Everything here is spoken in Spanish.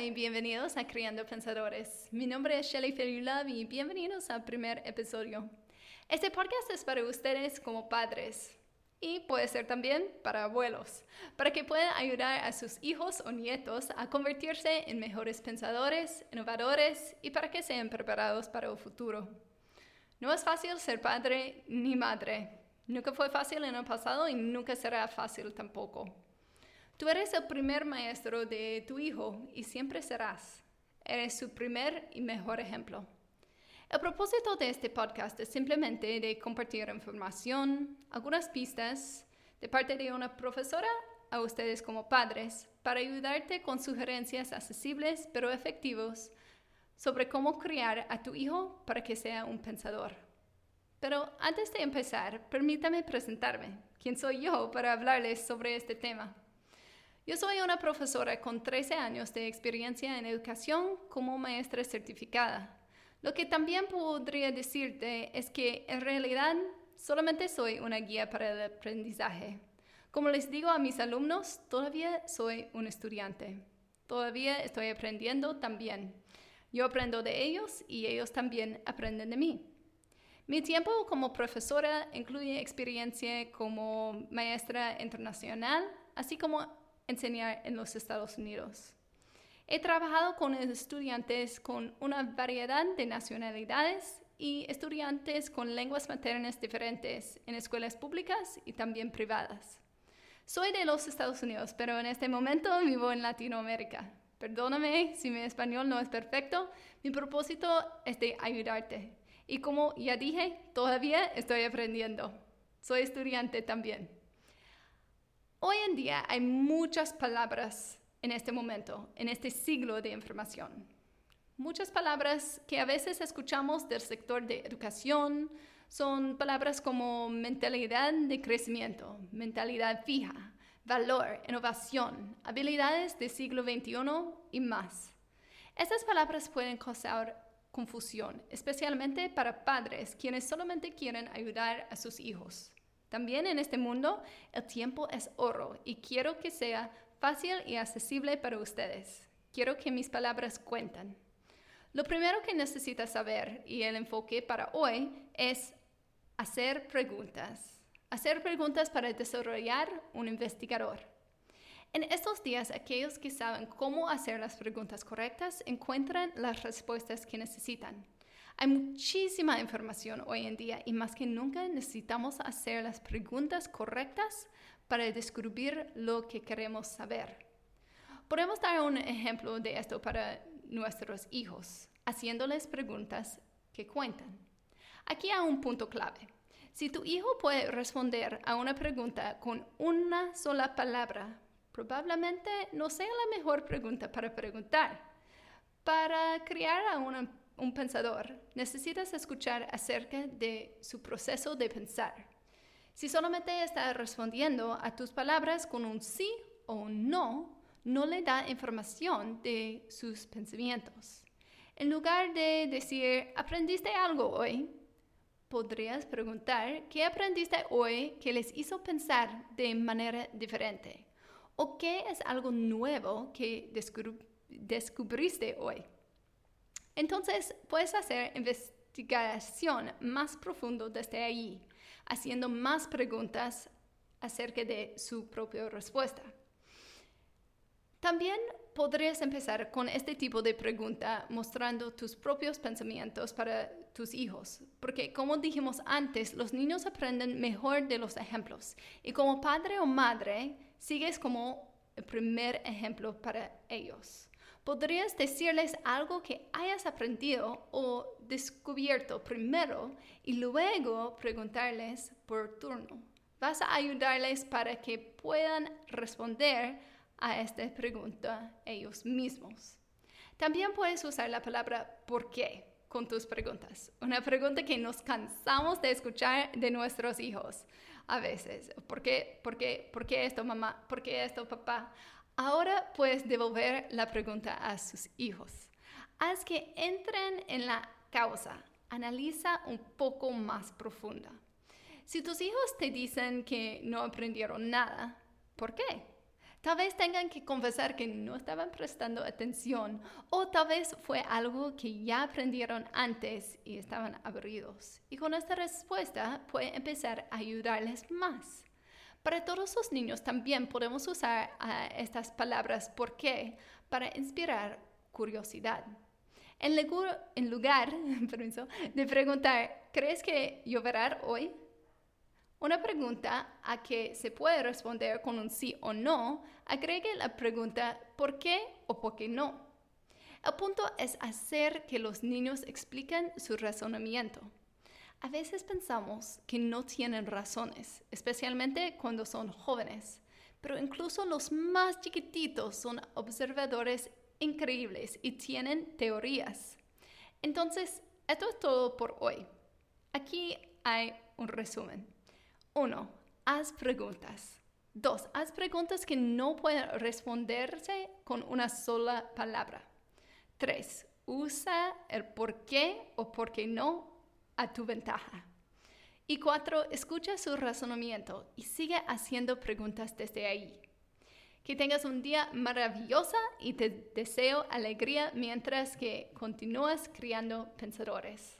Y bienvenidos a Criando Pensadores. Mi nombre es Shelly Ferulab y bienvenidos al primer episodio. Este podcast es para ustedes como padres y puede ser también para abuelos, para que puedan ayudar a sus hijos o nietos a convertirse en mejores pensadores, innovadores y para que sean preparados para el futuro. No es fácil ser padre ni madre. Nunca fue fácil en el pasado y nunca será fácil tampoco. Tú eres el primer maestro de tu hijo y siempre serás. Eres su primer y mejor ejemplo. El propósito de este podcast es simplemente de compartir información, algunas pistas de parte de una profesora a ustedes como padres para ayudarte con sugerencias accesibles pero efectivos sobre cómo criar a tu hijo para que sea un pensador. Pero antes de empezar, permítame presentarme. ¿Quién soy yo para hablarles sobre este tema? Yo soy una profesora con 13 años de experiencia en educación como maestra certificada. Lo que también podría decirte es que en realidad solamente soy una guía para el aprendizaje. Como les digo a mis alumnos, todavía soy un estudiante. Todavía estoy aprendiendo también. Yo aprendo de ellos y ellos también aprenden de mí. Mi tiempo como profesora incluye experiencia como maestra internacional, así como enseñar en los Estados Unidos. He trabajado con estudiantes con una variedad de nacionalidades y estudiantes con lenguas maternas diferentes en escuelas públicas y también privadas. Soy de los Estados Unidos, pero en este momento vivo en Latinoamérica. Perdóname si mi español no es perfecto, mi propósito es de ayudarte. Y como ya dije, todavía estoy aprendiendo. Soy estudiante también. Hoy en día hay muchas palabras en este momento, en este siglo de información. Muchas palabras que a veces escuchamos del sector de educación son palabras como mentalidad de crecimiento, mentalidad fija, valor, innovación, habilidades del siglo XXI y más. Estas palabras pueden causar confusión, especialmente para padres quienes solamente quieren ayudar a sus hijos. También en este mundo el tiempo es oro y quiero que sea fácil y accesible para ustedes. Quiero que mis palabras cuenten. Lo primero que necesitas saber y el enfoque para hoy es hacer preguntas. Hacer preguntas para desarrollar un investigador. En estos días, aquellos que saben cómo hacer las preguntas correctas encuentran las respuestas que necesitan. Hay muchísima información hoy en día y más que nunca necesitamos hacer las preguntas correctas para descubrir lo que queremos saber. Podemos dar un ejemplo de esto para nuestros hijos, haciéndoles preguntas que cuentan. Aquí hay un punto clave. Si tu hijo puede responder a una pregunta con una sola palabra, probablemente no sea la mejor pregunta para preguntar. Para criar a una un pensador, necesitas escuchar acerca de su proceso de pensar. Si solamente está respondiendo a tus palabras con un sí o un no, no le da información de sus pensamientos. En lugar de decir, ¿aprendiste algo hoy? Podrías preguntar, ¿qué aprendiste hoy que les hizo pensar de manera diferente? ¿O qué es algo nuevo que descubriste hoy? Entonces, puedes hacer investigación más profundo desde ahí, haciendo más preguntas acerca de su propia respuesta. También podrías empezar con este tipo de pregunta mostrando tus propios pensamientos para tus hijos, porque como dijimos antes, los niños aprenden mejor de los ejemplos y como padre o madre sigues como el primer ejemplo para ellos. ¿Podrías decirles algo que hayas aprendido o descubierto primero y luego preguntarles por turno? Vas a ayudarles para que puedan responder a esta pregunta ellos mismos. También puedes usar la palabra ¿por qué? con tus preguntas. Una pregunta que nos cansamos de escuchar de nuestros hijos a veces. ¿Por qué? ¿Por qué? ¿Por qué esto, mamá? ¿Por qué esto, papá? Ahora puedes devolver la pregunta a sus hijos. Haz que entren en la causa. Analiza un poco más profunda. Si tus hijos te dicen que no aprendieron nada, ¿por qué? Tal vez tengan que confesar que no estaban prestando atención o tal vez fue algo que ya aprendieron antes y estaban aburridos. Y con esta respuesta puede empezar a ayudarles más. Para todos los niños también podemos usar uh, estas palabras ¿por qué? para inspirar curiosidad. En, en lugar de preguntar, ¿crees que lloverá hoy? Una pregunta a que se puede responder con un sí o no, agregue la pregunta ¿por qué o por qué no? El punto es hacer que los niños expliquen su razonamiento. A veces pensamos que no tienen razones, especialmente cuando son jóvenes, pero incluso los más chiquititos son observadores increíbles y tienen teorías. Entonces, esto es todo por hoy. Aquí hay un resumen. 1. Haz preguntas. 2. Haz preguntas que no pueden responderse con una sola palabra. 3. Usa el por qué o por qué no a tu ventaja. Y 4. Escucha su razonamiento y sigue haciendo preguntas desde ahí. Que tengas un día maravilloso y te deseo alegría mientras que continúas criando pensadores.